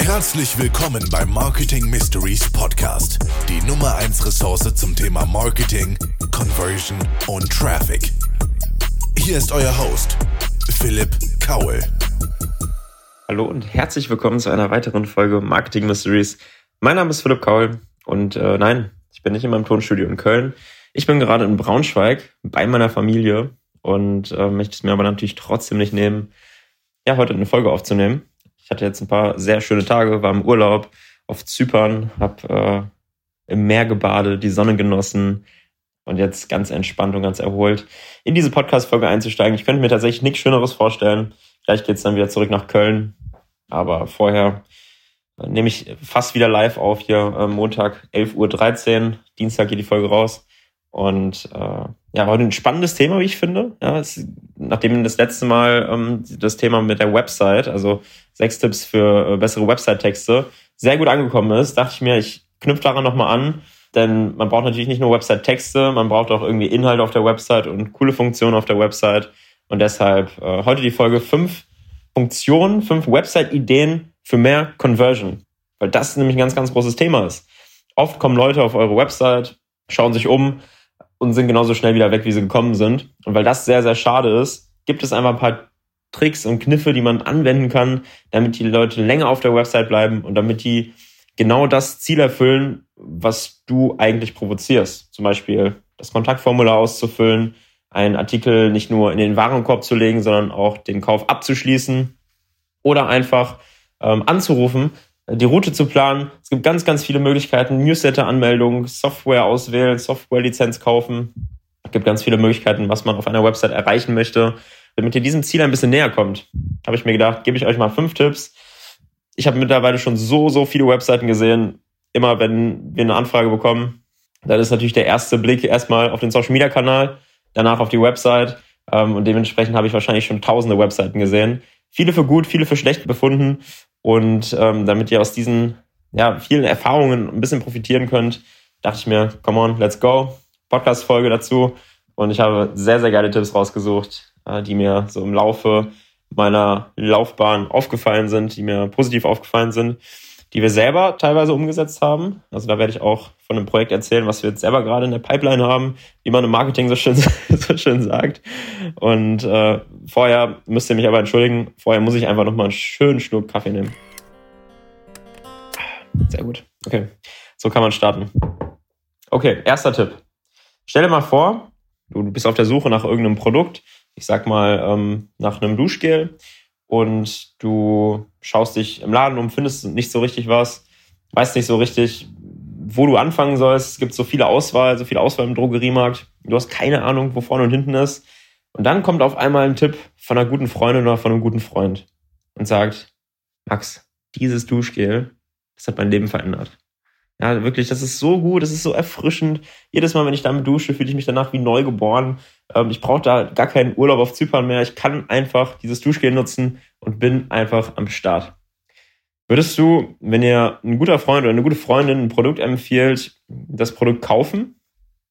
Herzlich willkommen beim Marketing Mysteries Podcast, die Nummer 1 Ressource zum Thema Marketing, Conversion und Traffic. Hier ist euer Host, Philipp Kaul. Hallo und herzlich willkommen zu einer weiteren Folge Marketing Mysteries. Mein Name ist Philipp Kaul und äh, nein, ich bin nicht in meinem Tonstudio in Köln. Ich bin gerade in Braunschweig bei meiner Familie und äh, möchte es mir aber natürlich trotzdem nicht nehmen, ja, heute eine Folge aufzunehmen. Ich hatte jetzt ein paar sehr schöne Tage, war im Urlaub auf Zypern, habe äh, im Meer gebadet, die Sonne genossen und jetzt ganz entspannt und ganz erholt in diese Podcast-Folge einzusteigen. Ich könnte mir tatsächlich nichts Schöneres vorstellen. Gleich geht's dann wieder zurück nach Köln. Aber vorher äh, nehme ich fast wieder live auf hier äh, Montag 11.13 Uhr. Dienstag geht die Folge raus. Und äh, ja, heute ein spannendes Thema, wie ich finde. Ja, es, nachdem das letzte Mal ähm, das Thema mit der Website, also sechs Tipps für äh, bessere Website-Texte, sehr gut angekommen ist, dachte ich mir, ich knüpfe daran nochmal an. Denn man braucht natürlich nicht nur Website-Texte, man braucht auch irgendwie Inhalte auf der Website und coole Funktionen auf der Website. Und deshalb äh, heute die Folge fünf Funktionen, fünf Website-Ideen für mehr Conversion. Weil das nämlich ein ganz, ganz großes Thema ist. Oft kommen Leute auf eure Website, schauen sich um, und sind genauso schnell wieder weg, wie sie gekommen sind. Und weil das sehr, sehr schade ist, gibt es einfach ein paar Tricks und Kniffe, die man anwenden kann, damit die Leute länger auf der Website bleiben und damit die genau das Ziel erfüllen, was du eigentlich provozierst. Zum Beispiel das Kontaktformular auszufüllen, einen Artikel nicht nur in den Warenkorb zu legen, sondern auch den Kauf abzuschließen oder einfach ähm, anzurufen die Route zu planen. Es gibt ganz, ganz viele Möglichkeiten. Newsletter-Anmeldung, Software auswählen, Software-Lizenz kaufen. Es gibt ganz viele Möglichkeiten, was man auf einer Website erreichen möchte. Damit ihr diesem Ziel ein bisschen näher kommt, habe ich mir gedacht, gebe ich euch mal fünf Tipps. Ich habe mittlerweile schon so, so viele Webseiten gesehen. Immer wenn wir eine Anfrage bekommen, dann ist natürlich der erste Blick erstmal auf den Social-Media-Kanal, danach auf die Website. Ähm, und dementsprechend habe ich wahrscheinlich schon tausende Webseiten gesehen. Viele für gut, viele für schlecht befunden. Und ähm, damit ihr aus diesen ja, vielen Erfahrungen ein bisschen profitieren könnt, dachte ich mir, come on, let's go. Podcast-Folge dazu. Und ich habe sehr, sehr geile Tipps rausgesucht, äh, die mir so im Laufe meiner Laufbahn aufgefallen sind, die mir positiv aufgefallen sind die wir selber teilweise umgesetzt haben. Also da werde ich auch von einem Projekt erzählen, was wir jetzt selber gerade in der Pipeline haben, wie man im Marketing so schön, so schön sagt. Und äh, vorher müsst ihr mich aber entschuldigen, vorher muss ich einfach nochmal einen schönen Schluck Kaffee nehmen. Sehr gut. Okay, so kann man starten. Okay, erster Tipp. Stell dir mal vor, du bist auf der Suche nach irgendeinem Produkt, ich sag mal ähm, nach einem Duschgel und du schaust dich im Laden um, findest nicht so richtig was, weißt nicht so richtig, wo du anfangen sollst. Es gibt so viele Auswahl, so viel Auswahl im Drogeriemarkt. Du hast keine Ahnung, wo vorne und hinten ist. Und dann kommt auf einmal ein Tipp von einer guten Freundin oder von einem guten Freund und sagt, Max, dieses Duschgel, das hat mein Leben verändert. Ja, wirklich, das ist so gut, das ist so erfrischend. Jedes Mal, wenn ich damit dusche, fühle ich mich danach wie neu geboren. Ähm, ich brauche da gar keinen Urlaub auf Zypern mehr. Ich kann einfach dieses Duschgel nutzen und bin einfach am Start. Würdest du, wenn ihr ein guter Freund oder eine gute Freundin ein Produkt empfiehlt, das Produkt kaufen?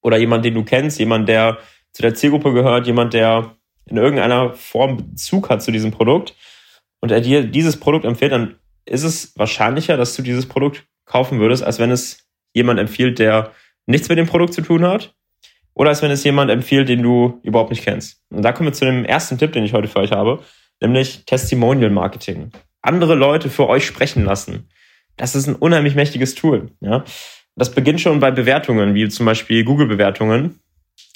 Oder jemand, den du kennst, jemand, der zu der Zielgruppe gehört, jemand, der in irgendeiner Form Bezug hat zu diesem Produkt und er dir dieses Produkt empfiehlt, dann ist es wahrscheinlicher, dass du dieses Produkt kaufen würdest, als wenn es jemand empfiehlt, der nichts mit dem Produkt zu tun hat. Oder als wenn es jemand empfiehlt, den du überhaupt nicht kennst. Und da kommen wir zu dem ersten Tipp, den ich heute für euch habe, nämlich Testimonial Marketing. Andere Leute für euch sprechen lassen. Das ist ein unheimlich mächtiges Tool. Ja? Das beginnt schon bei Bewertungen, wie zum Beispiel Google-Bewertungen.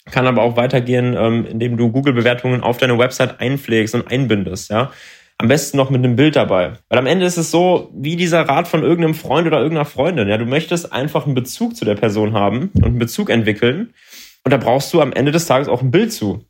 Kann aber auch weitergehen, ähm, indem du Google-Bewertungen auf deine Website einpflegst und einbindest. Ja? Am besten noch mit einem Bild dabei. Weil am Ende ist es so, wie dieser Rat von irgendeinem Freund oder irgendeiner Freundin. Ja, du möchtest einfach einen Bezug zu der Person haben und einen Bezug entwickeln. Und da brauchst du am Ende des Tages auch ein Bild zu.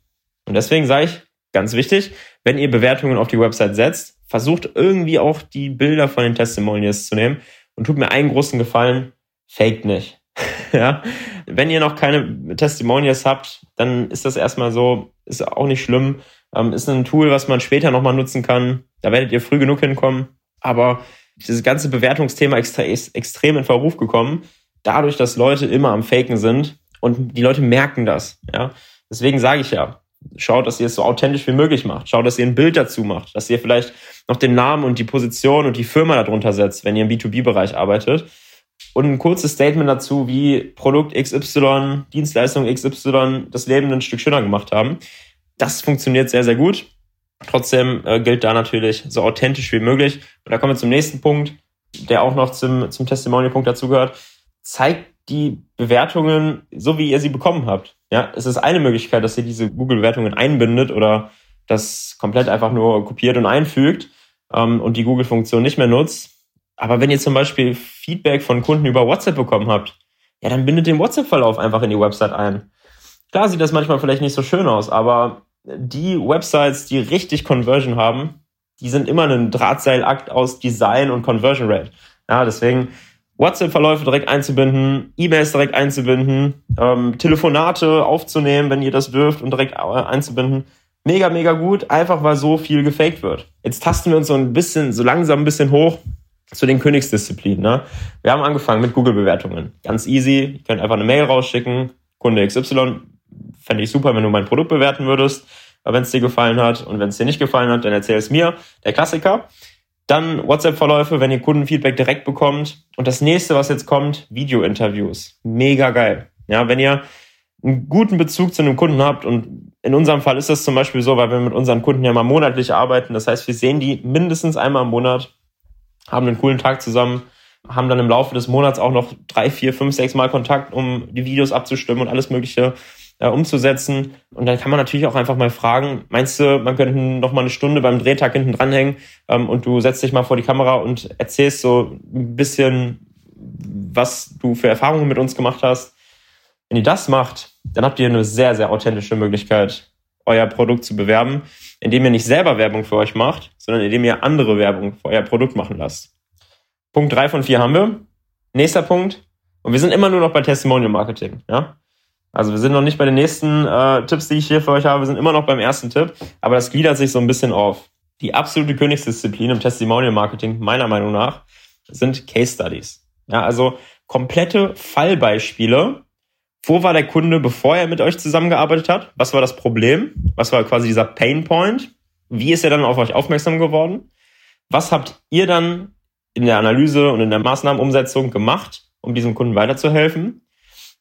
Und deswegen sage ich, ganz wichtig, wenn ihr Bewertungen auf die Website setzt, versucht irgendwie auch die Bilder von den Testimonials zu nehmen und tut mir einen großen Gefallen, faked nicht. ja, wenn ihr noch keine Testimonials habt, dann ist das erstmal so, ist auch nicht schlimm. Ähm, ist ein Tool, was man später nochmal nutzen kann. Da werdet ihr früh genug hinkommen. Aber dieses ganze Bewertungsthema ist extrem in Verruf gekommen, dadurch, dass Leute immer am Faken sind und die Leute merken das. Ja? Deswegen sage ich ja, schaut, dass ihr es so authentisch wie möglich macht. Schaut, dass ihr ein Bild dazu macht, dass ihr vielleicht noch den Namen und die Position und die Firma darunter setzt, wenn ihr im B2B-Bereich arbeitet. Und ein kurzes Statement dazu, wie Produkt XY, Dienstleistung XY das Leben ein Stück schöner gemacht haben. Das funktioniert sehr, sehr gut. Trotzdem äh, gilt da natürlich so authentisch wie möglich. Und da kommen wir zum nächsten Punkt, der auch noch zum, zum Testimonial-Punkt dazugehört. Zeigt die Bewertungen so, wie ihr sie bekommen habt. Ja, es ist eine Möglichkeit, dass ihr diese Google-Bewertungen einbindet oder das komplett einfach nur kopiert und einfügt ähm, und die Google-Funktion nicht mehr nutzt. Aber wenn ihr zum Beispiel Feedback von Kunden über WhatsApp bekommen habt, ja, dann bindet den WhatsApp-Verlauf einfach in die Website ein. Klar sieht das manchmal vielleicht nicht so schön aus, aber die Websites, die richtig Conversion haben, die sind immer ein Drahtseilakt aus Design und Conversion Rate. Ja, deswegen WhatsApp-Verläufe direkt einzubinden, E-Mails direkt einzubinden, ähm, Telefonate aufzunehmen, wenn ihr das dürft und direkt äh, einzubinden. Mega, mega gut, einfach weil so viel gefaked wird. Jetzt tasten wir uns so ein bisschen, so langsam ein bisschen hoch zu den Königsdisziplinen. Ne? Wir haben angefangen mit Google-Bewertungen. Ganz easy. Ihr könnt einfach eine Mail rausschicken. Kunde XY, fände ich super, wenn du mein Produkt bewerten würdest, wenn es dir gefallen hat. Und wenn es dir nicht gefallen hat, dann erzähl es mir. Der Klassiker. Dann WhatsApp-Verläufe, wenn ihr Kundenfeedback direkt bekommt. Und das nächste, was jetzt kommt, Video-Interviews. Mega geil. Ja, wenn ihr einen guten Bezug zu einem Kunden habt und in unserem Fall ist das zum Beispiel so, weil wir mit unseren Kunden ja mal monatlich arbeiten. Das heißt, wir sehen die mindestens einmal im Monat, haben einen coolen Tag zusammen, haben dann im Laufe des Monats auch noch drei, vier, fünf, sechs Mal Kontakt, um die Videos abzustimmen und alles Mögliche äh, umzusetzen. Und dann kann man natürlich auch einfach mal fragen, meinst du, man könnte noch mal eine Stunde beim Drehtag hinten dranhängen ähm, und du setzt dich mal vor die Kamera und erzählst so ein bisschen, was du für Erfahrungen mit uns gemacht hast. Wenn ihr das macht, dann habt ihr eine sehr, sehr authentische Möglichkeit, euer Produkt zu bewerben, indem ihr nicht selber Werbung für euch macht, sondern indem ihr andere Werbung für euer Produkt machen lasst. Punkt drei von vier haben wir. Nächster Punkt. Und wir sind immer nur noch bei Testimonial Marketing. Ja? Also wir sind noch nicht bei den nächsten äh, Tipps, die ich hier für euch habe. Wir sind immer noch beim ersten Tipp. Aber das gliedert sich so ein bisschen auf. Die absolute Königsdisziplin im Testimonial Marketing, meiner Meinung nach, sind Case Studies. Ja, also komplette Fallbeispiele. Wo war der Kunde, bevor er mit euch zusammengearbeitet hat? Was war das Problem? Was war quasi dieser Pain Point? Wie ist er dann auf euch aufmerksam geworden? Was habt ihr dann in der Analyse und in der Maßnahmenumsetzung gemacht, um diesem Kunden weiterzuhelfen?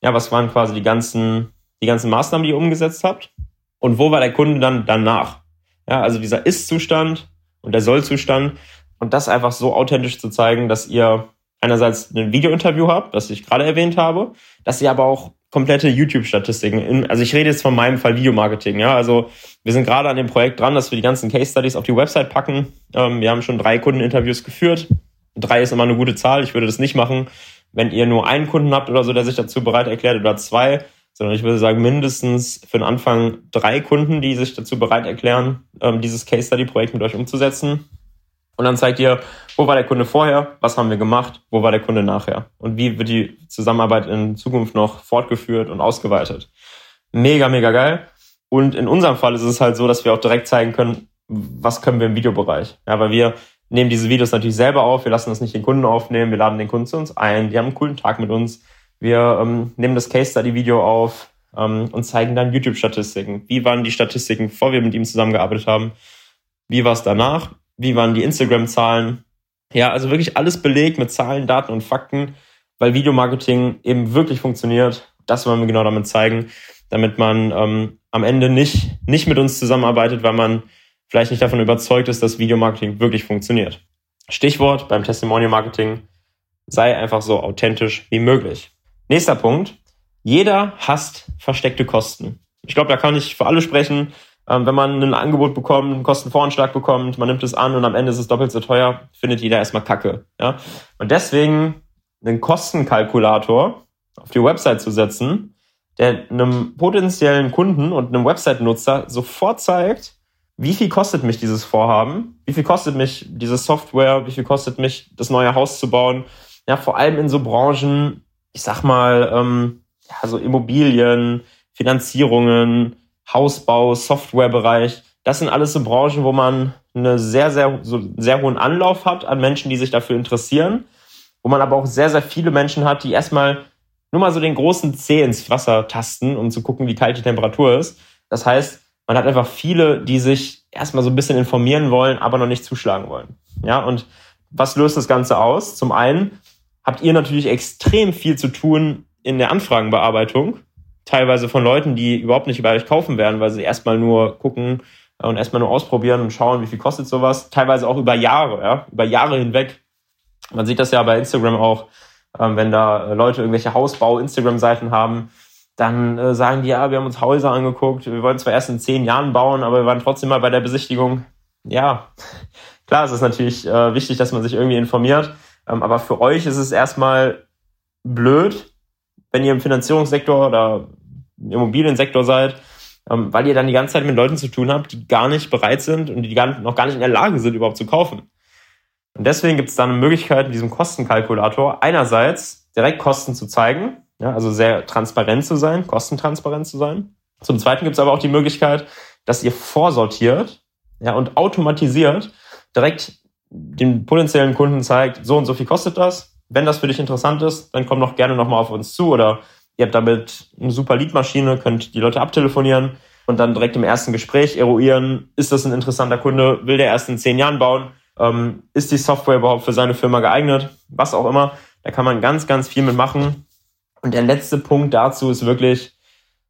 Ja, was waren quasi die ganzen, die ganzen Maßnahmen, die ihr umgesetzt habt? Und wo war der Kunde dann danach? Ja, also dieser Ist-Zustand und der Soll-Zustand und das einfach so authentisch zu zeigen, dass ihr einerseits ein Video-Interview habt, das ich gerade erwähnt habe, dass ihr aber auch komplette YouTube-Statistiken, also ich rede jetzt von meinem Fall Videomarketing, ja, also wir sind gerade an dem Projekt dran, dass wir die ganzen Case-Studies auf die Website packen. Ähm, wir haben schon drei Kundeninterviews geführt. Drei ist immer eine gute Zahl, ich würde das nicht machen, wenn ihr nur einen Kunden habt oder so, der sich dazu bereit erklärt oder zwei, sondern ich würde sagen mindestens für den Anfang drei Kunden, die sich dazu bereit erklären, ähm, dieses Case Study Projekt mit euch umzusetzen. Und dann zeigt ihr, wo war der Kunde vorher, was haben wir gemacht, wo war der Kunde nachher und wie wird die Zusammenarbeit in Zukunft noch fortgeführt und ausgeweitet. Mega, mega geil. Und in unserem Fall ist es halt so, dass wir auch direkt zeigen können, was können wir im Videobereich. Ja, weil wir nehmen diese Videos natürlich selber auf. Wir lassen das nicht den Kunden aufnehmen. Wir laden den Kunden zu uns ein. Die haben einen coolen Tag mit uns. Wir ähm, nehmen das Case Study Video auf ähm, und zeigen dann YouTube-Statistiken. Wie waren die Statistiken, bevor wir mit ihm zusammengearbeitet haben? Wie war es danach? Wie waren die Instagram-Zahlen? Ja, also wirklich alles belegt mit Zahlen, Daten und Fakten, weil Videomarketing eben wirklich funktioniert. Das wollen wir genau damit zeigen, damit man ähm, am Ende nicht, nicht mit uns zusammenarbeitet, weil man vielleicht nicht davon überzeugt ist, dass Videomarketing wirklich funktioniert. Stichwort beim Testimonial Marketing, sei einfach so authentisch wie möglich. Nächster Punkt. Jeder hasst versteckte Kosten. Ich glaube, da kann ich für alle sprechen. Ähm, wenn man ein Angebot bekommt, einen Kostenvoranschlag bekommt, man nimmt es an und am Ende ist es doppelt so teuer, findet jeder erstmal Kacke. Ja? Und deswegen einen Kostenkalkulator auf die Website zu setzen, der einem potenziellen Kunden und einem Website-Nutzer sofort zeigt, wie viel kostet mich dieses Vorhaben? Wie viel kostet mich diese Software? Wie viel kostet mich das neue Haus zu bauen? Ja, vor allem in so Branchen, ich sag mal, ähm, ja, so Immobilien, Finanzierungen, Hausbau, Softwarebereich. Das sind alles so Branchen, wo man eine sehr, sehr, so sehr hohen Anlauf hat an Menschen, die sich dafür interessieren, wo man aber auch sehr, sehr viele Menschen hat, die erstmal nur mal so den großen Zeh ins Wasser tasten, um zu gucken, wie kalt die Temperatur ist. Das heißt, man hat einfach viele, die sich erstmal so ein bisschen informieren wollen, aber noch nicht zuschlagen wollen. Ja, und was löst das Ganze aus? Zum einen habt ihr natürlich extrem viel zu tun in der Anfragenbearbeitung, teilweise von Leuten, die überhaupt nicht bei euch kaufen werden, weil sie erstmal nur gucken und erstmal nur ausprobieren und schauen, wie viel kostet sowas. Teilweise auch über Jahre, ja, über Jahre hinweg. Man sieht das ja bei Instagram auch, ähm, wenn da Leute irgendwelche Hausbau-Instagram-Seiten haben, dann äh, sagen die, ja, wir haben uns Häuser angeguckt, wir wollen zwar erst in zehn Jahren bauen, aber wir waren trotzdem mal bei der Besichtigung. Ja, klar, es ist natürlich äh, wichtig, dass man sich irgendwie informiert, ähm, aber für euch ist es erstmal blöd, wenn ihr im Finanzierungssektor oder im Immobiliensektor seid, ähm, weil ihr dann die ganze Zeit mit Leuten zu tun habt, die gar nicht bereit sind und die gar, noch gar nicht in der Lage sind, überhaupt zu kaufen. Und deswegen gibt es dann eine Möglichkeit, in diesem Kostenkalkulator einerseits direkt Kosten zu zeigen, ja, also sehr transparent zu sein, kostentransparent zu sein. Zum Zweiten gibt es aber auch die Möglichkeit, dass ihr vorsortiert ja, und automatisiert direkt den potenziellen Kunden zeigt, so und so viel kostet das. Wenn das für dich interessant ist, dann komm doch gerne nochmal auf uns zu oder ihr habt damit eine super Leadmaschine, könnt die Leute abtelefonieren und dann direkt im ersten Gespräch eruieren, ist das ein interessanter Kunde, will der erst in zehn Jahren bauen, ähm, ist die Software überhaupt für seine Firma geeignet, was auch immer. Da kann man ganz, ganz viel mitmachen. Und der letzte Punkt dazu ist wirklich,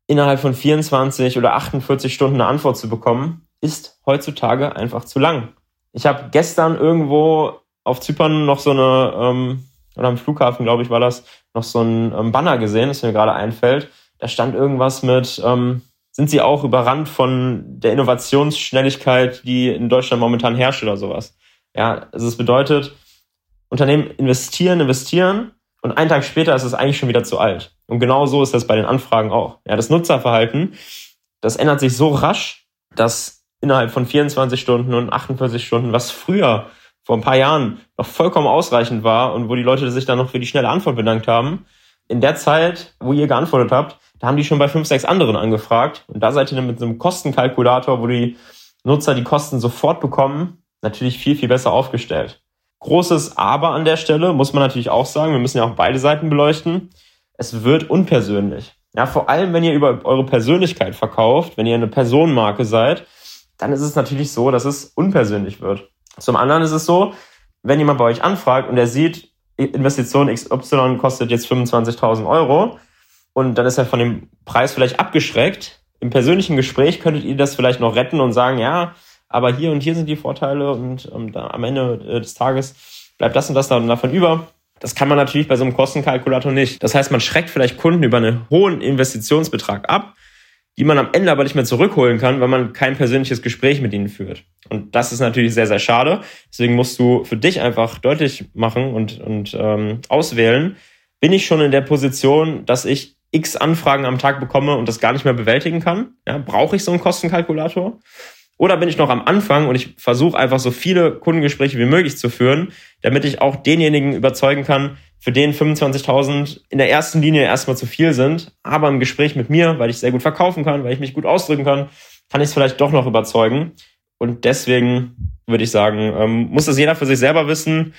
innerhalb von 24 oder 48 Stunden eine Antwort zu bekommen, ist heutzutage einfach zu lang. Ich habe gestern irgendwo auf Zypern noch so eine, ähm, oder am Flughafen, glaube ich, war das, noch so ein ähm, Banner gesehen, das mir gerade einfällt. Da stand irgendwas mit, ähm, sind Sie auch überrannt von der Innovationsschnelligkeit, die in Deutschland momentan herrscht oder sowas? Ja, also es bedeutet, Unternehmen investieren, investieren und einen Tag später ist es eigentlich schon wieder zu alt. Und genau so ist das bei den Anfragen auch. Ja, das Nutzerverhalten, das ändert sich so rasch, dass innerhalb von 24 Stunden und 48 Stunden, was früher vor ein paar Jahren noch vollkommen ausreichend war und wo die Leute sich dann noch für die schnelle Antwort bedankt haben, in der Zeit, wo ihr geantwortet habt, da haben die schon bei fünf, sechs anderen angefragt. Und da seid ihr dann mit einem Kostenkalkulator, wo die Nutzer die Kosten sofort bekommen, natürlich viel, viel besser aufgestellt. Großes Aber an der Stelle muss man natürlich auch sagen, wir müssen ja auch beide Seiten beleuchten. Es wird unpersönlich. Ja, vor allem, wenn ihr über eure Persönlichkeit verkauft, wenn ihr eine Personenmarke seid, dann ist es natürlich so, dass es unpersönlich wird. Zum anderen ist es so, wenn jemand bei euch anfragt und er sieht, Investition XY kostet jetzt 25.000 Euro und dann ist er von dem Preis vielleicht abgeschreckt. Im persönlichen Gespräch könntet ihr das vielleicht noch retten und sagen, ja, aber hier und hier sind die Vorteile und, und am Ende äh, des Tages bleibt das und das davon über. Das kann man natürlich bei so einem Kostenkalkulator nicht. Das heißt, man schreckt vielleicht Kunden über einen hohen Investitionsbetrag ab, die man am Ende aber nicht mehr zurückholen kann, weil man kein persönliches Gespräch mit ihnen führt. Und das ist natürlich sehr, sehr schade. Deswegen musst du für dich einfach deutlich machen und, und ähm, auswählen, bin ich schon in der Position, dass ich x Anfragen am Tag bekomme und das gar nicht mehr bewältigen kann? Ja, brauche ich so einen Kostenkalkulator? Oder bin ich noch am Anfang und ich versuche einfach so viele Kundengespräche wie möglich zu führen, damit ich auch denjenigen überzeugen kann, für den 25.000 in der ersten Linie erstmal zu viel sind, aber im Gespräch mit mir, weil ich sehr gut verkaufen kann, weil ich mich gut ausdrücken kann, kann ich es vielleicht doch noch überzeugen. Und deswegen würde ich sagen, ähm, muss das jeder für sich selber wissen.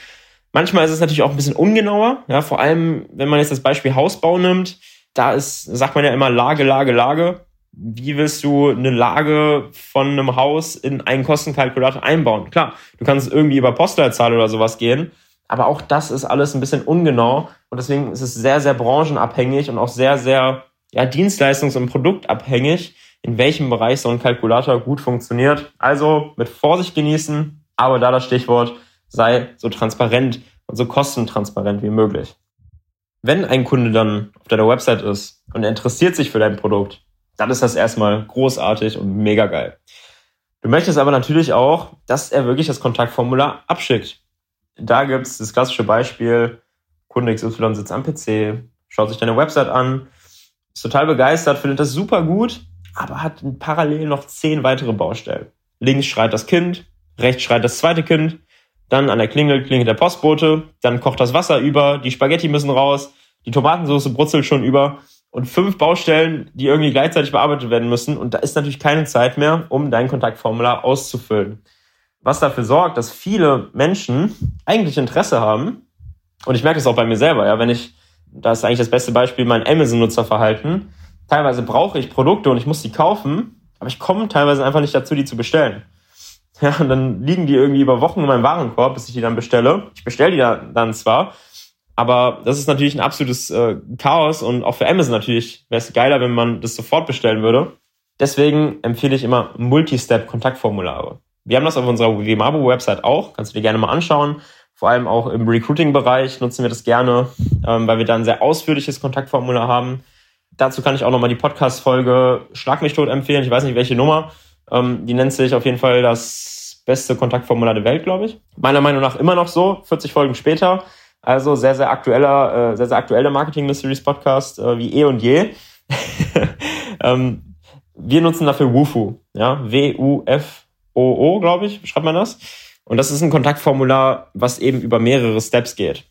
Manchmal ist es natürlich auch ein bisschen ungenauer, ja, vor allem wenn man jetzt das Beispiel Hausbau nimmt, da ist, sagt man ja immer Lage, Lage, Lage wie willst du eine Lage von einem Haus in einen Kostenkalkulator einbauen? Klar, du kannst irgendwie über Postleitzahl oder sowas gehen, aber auch das ist alles ein bisschen ungenau und deswegen ist es sehr, sehr branchenabhängig und auch sehr, sehr ja, dienstleistungs- und produktabhängig, in welchem Bereich so ein Kalkulator gut funktioniert. Also mit Vorsicht genießen, aber da das Stichwort sei so transparent und so kostentransparent wie möglich. Wenn ein Kunde dann auf deiner Website ist und er interessiert sich für dein Produkt, dann ist das erstmal großartig und mega geil. Du möchtest aber natürlich auch, dass er wirklich das Kontaktformular abschickt. Da gibt's das klassische Beispiel, Kunde XY sitzt am PC, schaut sich deine Website an, ist total begeistert, findet das super gut, aber hat parallel noch zehn weitere Baustellen. Links schreit das Kind, rechts schreit das zweite Kind, dann an der Klingel klingelt der Postbote, dann kocht das Wasser über, die Spaghetti müssen raus, die Tomatensauce brutzelt schon über und fünf Baustellen, die irgendwie gleichzeitig bearbeitet werden müssen. Und da ist natürlich keine Zeit mehr, um dein Kontaktformular auszufüllen. Was dafür sorgt, dass viele Menschen eigentlich Interesse haben. Und ich merke das auch bei mir selber, ja, wenn ich, da ist eigentlich das beste Beispiel mein Amazon-Nutzerverhalten. Teilweise brauche ich Produkte und ich muss die kaufen, aber ich komme teilweise einfach nicht dazu, die zu bestellen. Ja, und dann liegen die irgendwie über Wochen in meinem Warenkorb, bis ich die dann bestelle. Ich bestelle die dann zwar, aber das ist natürlich ein absolutes äh, Chaos und auch für Amazon natürlich wäre es geiler, wenn man das sofort bestellen würde. Deswegen empfehle ich immer Multi-Step-Kontaktformulare. Wir haben das auf unserer Wemabo-Website auch, kannst du dir gerne mal anschauen. Vor allem auch im Recruiting-Bereich nutzen wir das gerne, ähm, weil wir da ein sehr ausführliches Kontaktformular haben. Dazu kann ich auch nochmal die Podcast-Folge Schlag mich tot empfehlen. Ich weiß nicht, welche Nummer. Ähm, die nennt sich auf jeden Fall das beste Kontaktformular der Welt, glaube ich. Meiner Meinung nach immer noch so, 40 Folgen später. Also sehr, sehr aktueller, äh, sehr, sehr aktueller Marketing Mysteries Podcast, äh, wie eh und je. ähm, wir nutzen dafür Wufu, ja, W-U-F-O-O, glaube ich, schreibt man das. Und das ist ein Kontaktformular, was eben über mehrere Steps geht.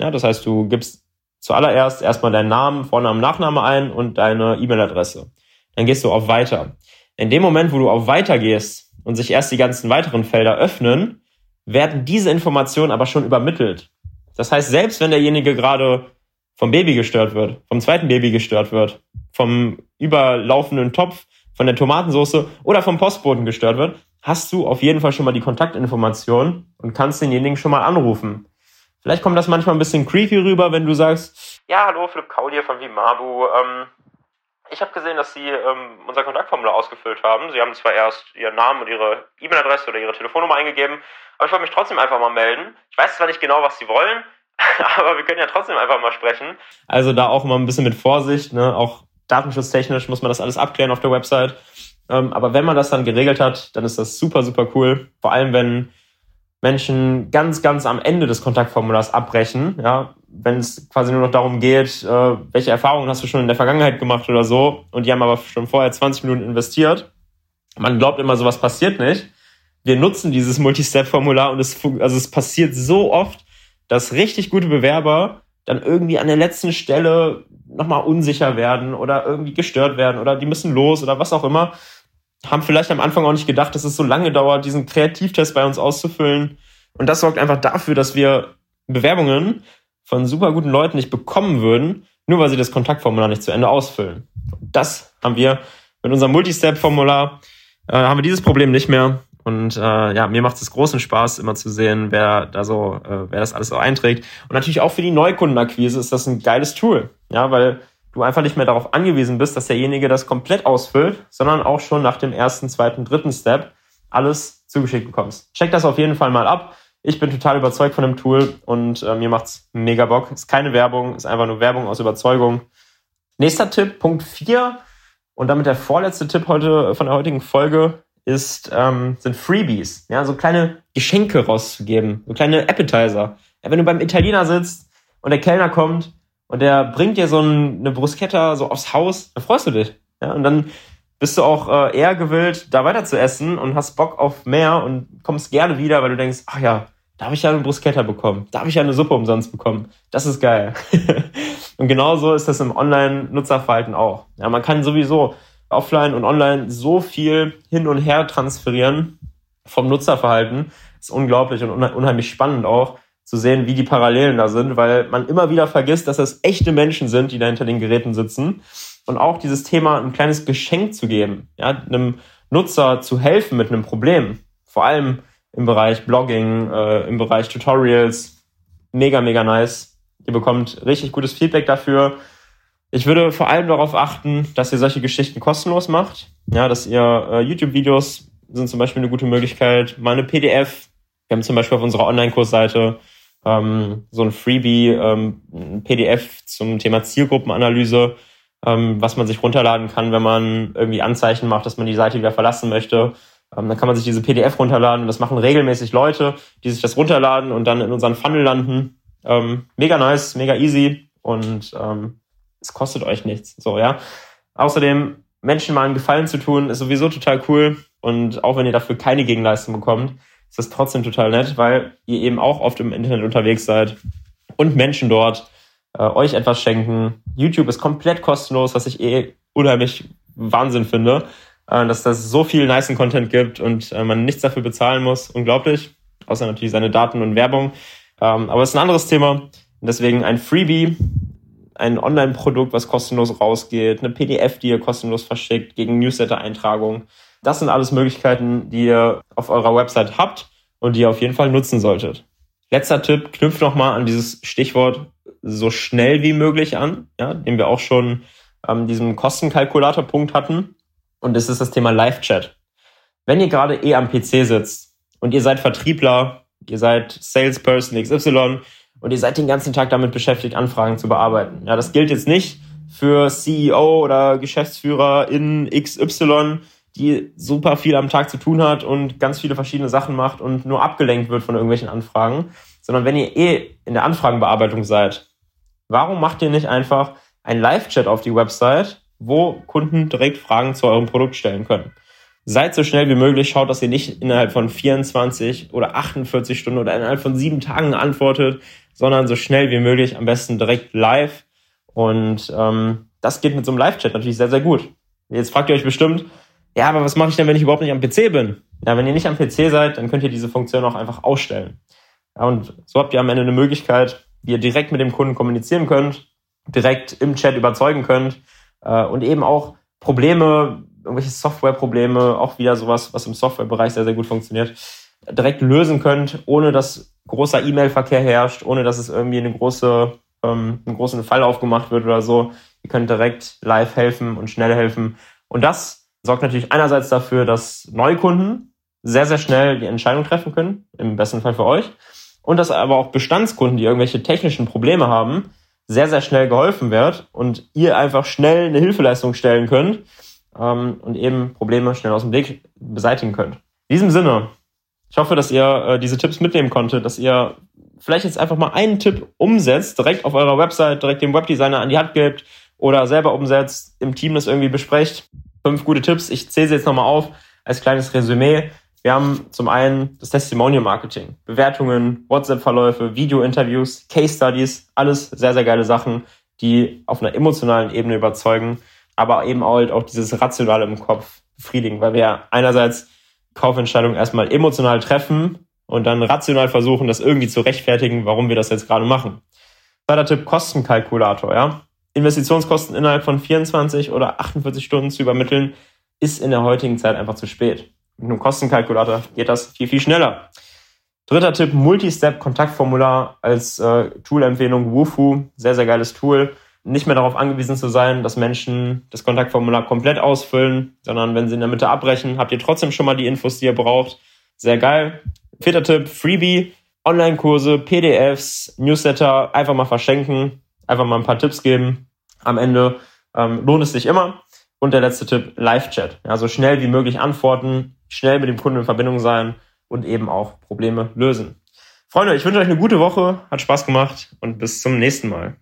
Ja, das heißt, du gibst zuallererst erstmal deinen Namen, Vornamen, Nachname ein und deine E-Mail-Adresse. Dann gehst du auf Weiter. In dem Moment, wo du auf Weiter gehst und sich erst die ganzen weiteren Felder öffnen, werden diese Informationen aber schon übermittelt. Das heißt, selbst wenn derjenige gerade vom Baby gestört wird, vom zweiten Baby gestört wird, vom überlaufenden Topf, von der Tomatensauce oder vom Postboten gestört wird, hast du auf jeden Fall schon mal die Kontaktinformation und kannst denjenigen schon mal anrufen. Vielleicht kommt das manchmal ein bisschen creepy rüber, wenn du sagst, ja, hallo, Philipp Kaul hier von Vimabu. Ähm, ich habe gesehen, dass Sie ähm, unser Kontaktformular ausgefüllt haben. Sie haben zwar erst Ihren Namen und Ihre E-Mail-Adresse oder Ihre Telefonnummer eingegeben, aber ich wollte mich trotzdem einfach mal melden. Ich weiß zwar nicht genau, was Sie wollen, aber wir können ja trotzdem einfach mal sprechen. Also da auch mal ein bisschen mit Vorsicht, ne? auch datenschutztechnisch muss man das alles abklären auf der Website. Ähm, aber wenn man das dann geregelt hat, dann ist das super, super cool. Vor allem, wenn Menschen ganz, ganz am Ende des Kontaktformulars abbrechen, ja, wenn es quasi nur noch darum geht, äh, welche Erfahrungen hast du schon in der Vergangenheit gemacht oder so, und die haben aber schon vorher 20 Minuten investiert. Man glaubt immer, sowas passiert nicht. Wir nutzen dieses Multi-Step-Formular und es, also es passiert so oft, dass richtig gute Bewerber dann irgendwie an der letzten Stelle nochmal unsicher werden oder irgendwie gestört werden oder die müssen los oder was auch immer haben vielleicht am Anfang auch nicht gedacht, dass es so lange dauert, diesen Kreativtest bei uns auszufüllen. Und das sorgt einfach dafür, dass wir Bewerbungen von super guten Leuten nicht bekommen würden, nur weil sie das Kontaktformular nicht zu Ende ausfüllen. Das haben wir mit unserem Multistep-Formular, äh, haben wir dieses Problem nicht mehr. Und äh, ja, mir macht es großen Spaß, immer zu sehen, wer da so, äh, wer das alles so einträgt. Und natürlich auch für die Neukundenakquise ist das ein geiles Tool. Ja, weil du einfach nicht mehr darauf angewiesen bist, dass derjenige das komplett ausfüllt, sondern auch schon nach dem ersten, zweiten, dritten Step alles zugeschickt bekommst. Check das auf jeden Fall mal ab. Ich bin total überzeugt von dem Tool und äh, mir macht's mega Bock. Ist keine Werbung, ist einfach nur Werbung aus Überzeugung. Nächster Tipp, Punkt 4 und damit der vorletzte Tipp heute von der heutigen Folge ist, ähm, sind Freebies. Ja, so kleine Geschenke rauszugeben, so kleine Appetizer. Ja, wenn du beim Italiener sitzt und der Kellner kommt und der bringt dir so eine Bruschetta so aufs Haus, dann freust du dich. Ja, und dann bist du auch äh, eher gewillt, da weiter zu essen und hast Bock auf mehr und kommst gerne wieder, weil du denkst, ach ja, da habe ich ja eine Bruschetta bekommen, da habe ich ja eine Suppe umsonst bekommen. Das ist geil. und genauso ist das im Online-Nutzerverhalten auch. Ja, man kann sowieso offline und online so viel hin und her transferieren vom Nutzerverhalten. Das ist unglaublich und unheimlich spannend auch zu sehen, wie die Parallelen da sind, weil man immer wieder vergisst, dass das echte Menschen sind, die da hinter den Geräten sitzen. Und auch dieses Thema, ein kleines Geschenk zu geben, ja, einem Nutzer zu helfen mit einem Problem, vor allem im Bereich Blogging, äh, im Bereich Tutorials, mega, mega nice. Ihr bekommt richtig gutes Feedback dafür. Ich würde vor allem darauf achten, dass ihr solche Geschichten kostenlos macht. Ja, dass ihr äh, YouTube-Videos sind zum Beispiel eine gute Möglichkeit. Mal eine PDF. Wir haben zum Beispiel auf unserer Online-Kursseite ähm, so ein Freebie, ähm, ein PDF zum Thema Zielgruppenanalyse, ähm, was man sich runterladen kann, wenn man irgendwie Anzeichen macht, dass man die Seite wieder verlassen möchte. Ähm, dann kann man sich diese PDF runterladen und das machen regelmäßig Leute, die sich das runterladen und dann in unseren Funnel landen. Ähm, mega nice, mega easy und ähm, es kostet euch nichts. So, ja. Außerdem, Menschen mal einen Gefallen zu tun, ist sowieso total cool. Und auch wenn ihr dafür keine Gegenleistung bekommt, ist das trotzdem total nett, weil ihr eben auch oft im Internet unterwegs seid und Menschen dort äh, euch etwas schenken. YouTube ist komplett kostenlos, was ich eh unheimlich Wahnsinn finde, äh, dass das so viel nice Content gibt und äh, man nichts dafür bezahlen muss. Unglaublich. Außer natürlich seine Daten und Werbung. Ähm, aber es ist ein anderes Thema. Deswegen ein Freebie, ein Online-Produkt, was kostenlos rausgeht, eine PDF, die ihr kostenlos verschickt, gegen Newsletter-Eintragung. Das sind alles Möglichkeiten, die ihr auf eurer Website habt und die ihr auf jeden Fall nutzen solltet. Letzter Tipp, knüpft nochmal an dieses Stichwort so schnell wie möglich an, ja, den wir auch schon ähm, diesem Kostenkalkulator-Punkt hatten. Und das ist das Thema Live-Chat. Wenn ihr gerade eh am PC sitzt und ihr seid Vertriebler, ihr seid Salesperson XY und ihr seid den ganzen Tag damit beschäftigt, Anfragen zu bearbeiten. Ja, das gilt jetzt nicht für CEO oder Geschäftsführer in XY, die super viel am Tag zu tun hat und ganz viele verschiedene Sachen macht und nur abgelenkt wird von irgendwelchen Anfragen, sondern wenn ihr eh in der Anfragenbearbeitung seid, warum macht ihr nicht einfach ein Live-Chat auf die Website, wo Kunden direkt Fragen zu eurem Produkt stellen können? Seid so schnell wie möglich, schaut, dass ihr nicht innerhalb von 24 oder 48 Stunden oder innerhalb von sieben Tagen antwortet, sondern so schnell wie möglich, am besten direkt live. Und ähm, das geht mit so einem Live-Chat natürlich sehr, sehr gut. Jetzt fragt ihr euch bestimmt, ja, aber was mache ich denn, wenn ich überhaupt nicht am PC bin? Ja, wenn ihr nicht am PC seid, dann könnt ihr diese Funktion auch einfach ausstellen. Ja, und so habt ihr am Ende eine Möglichkeit, ihr direkt mit dem Kunden kommunizieren könnt, direkt im Chat überzeugen könnt äh, und eben auch Probleme, irgendwelche Softwareprobleme, auch wieder sowas, was im Softwarebereich sehr, sehr gut funktioniert, direkt lösen könnt, ohne dass großer E-Mail-Verkehr herrscht, ohne dass es irgendwie eine große, ähm, einen großen Fall aufgemacht wird oder so. Ihr könnt direkt live helfen und schnell helfen. Und das sorgt natürlich einerseits dafür, dass Neukunden sehr, sehr schnell die Entscheidung treffen können, im besten Fall für euch. Und dass aber auch Bestandskunden, die irgendwelche technischen Probleme haben, sehr, sehr schnell geholfen wird und ihr einfach schnell eine Hilfeleistung stellen könnt ähm, und eben Probleme schnell aus dem Weg beseitigen könnt. In diesem Sinne, ich hoffe, dass ihr äh, diese Tipps mitnehmen konntet, dass ihr vielleicht jetzt einfach mal einen Tipp umsetzt, direkt auf eurer Website, direkt dem Webdesigner an die Hand gebt oder selber umsetzt, im Team das irgendwie besprecht fünf gute Tipps. Ich zähle sie jetzt nochmal auf als kleines Resümee. Wir haben zum einen das Testimonial Marketing, Bewertungen, WhatsApp-Verläufe, Video-Interviews, Case Studies, alles sehr, sehr geile Sachen, die auf einer emotionalen Ebene überzeugen, aber eben halt auch dieses Rationale im Kopf befriedigen, weil wir einerseits Kaufentscheidungen erstmal emotional treffen und dann rational versuchen, das irgendwie zu rechtfertigen, warum wir das jetzt gerade machen. Zweiter Tipp, Kostenkalkulator, ja. Investitionskosten innerhalb von 24 oder 48 Stunden zu übermitteln, ist in der heutigen Zeit einfach zu spät. Mit einem Kostenkalkulator geht das viel, viel schneller. Dritter Tipp, Multi-Step-Kontaktformular als äh, Tool-Empfehlung, Wufu, sehr, sehr geiles Tool. Nicht mehr darauf angewiesen zu sein, dass Menschen das Kontaktformular komplett ausfüllen, sondern wenn sie in der Mitte abbrechen, habt ihr trotzdem schon mal die Infos, die ihr braucht. Sehr geil. Vierter Tipp, Freebie, Online-Kurse, PDFs, Newsletter, einfach mal verschenken einfach mal ein paar Tipps geben. Am Ende ähm, lohnt es sich immer. Und der letzte Tipp, Live-Chat. Ja, so schnell wie möglich antworten, schnell mit dem Kunden in Verbindung sein und eben auch Probleme lösen. Freunde, ich wünsche euch eine gute Woche, hat Spaß gemacht und bis zum nächsten Mal.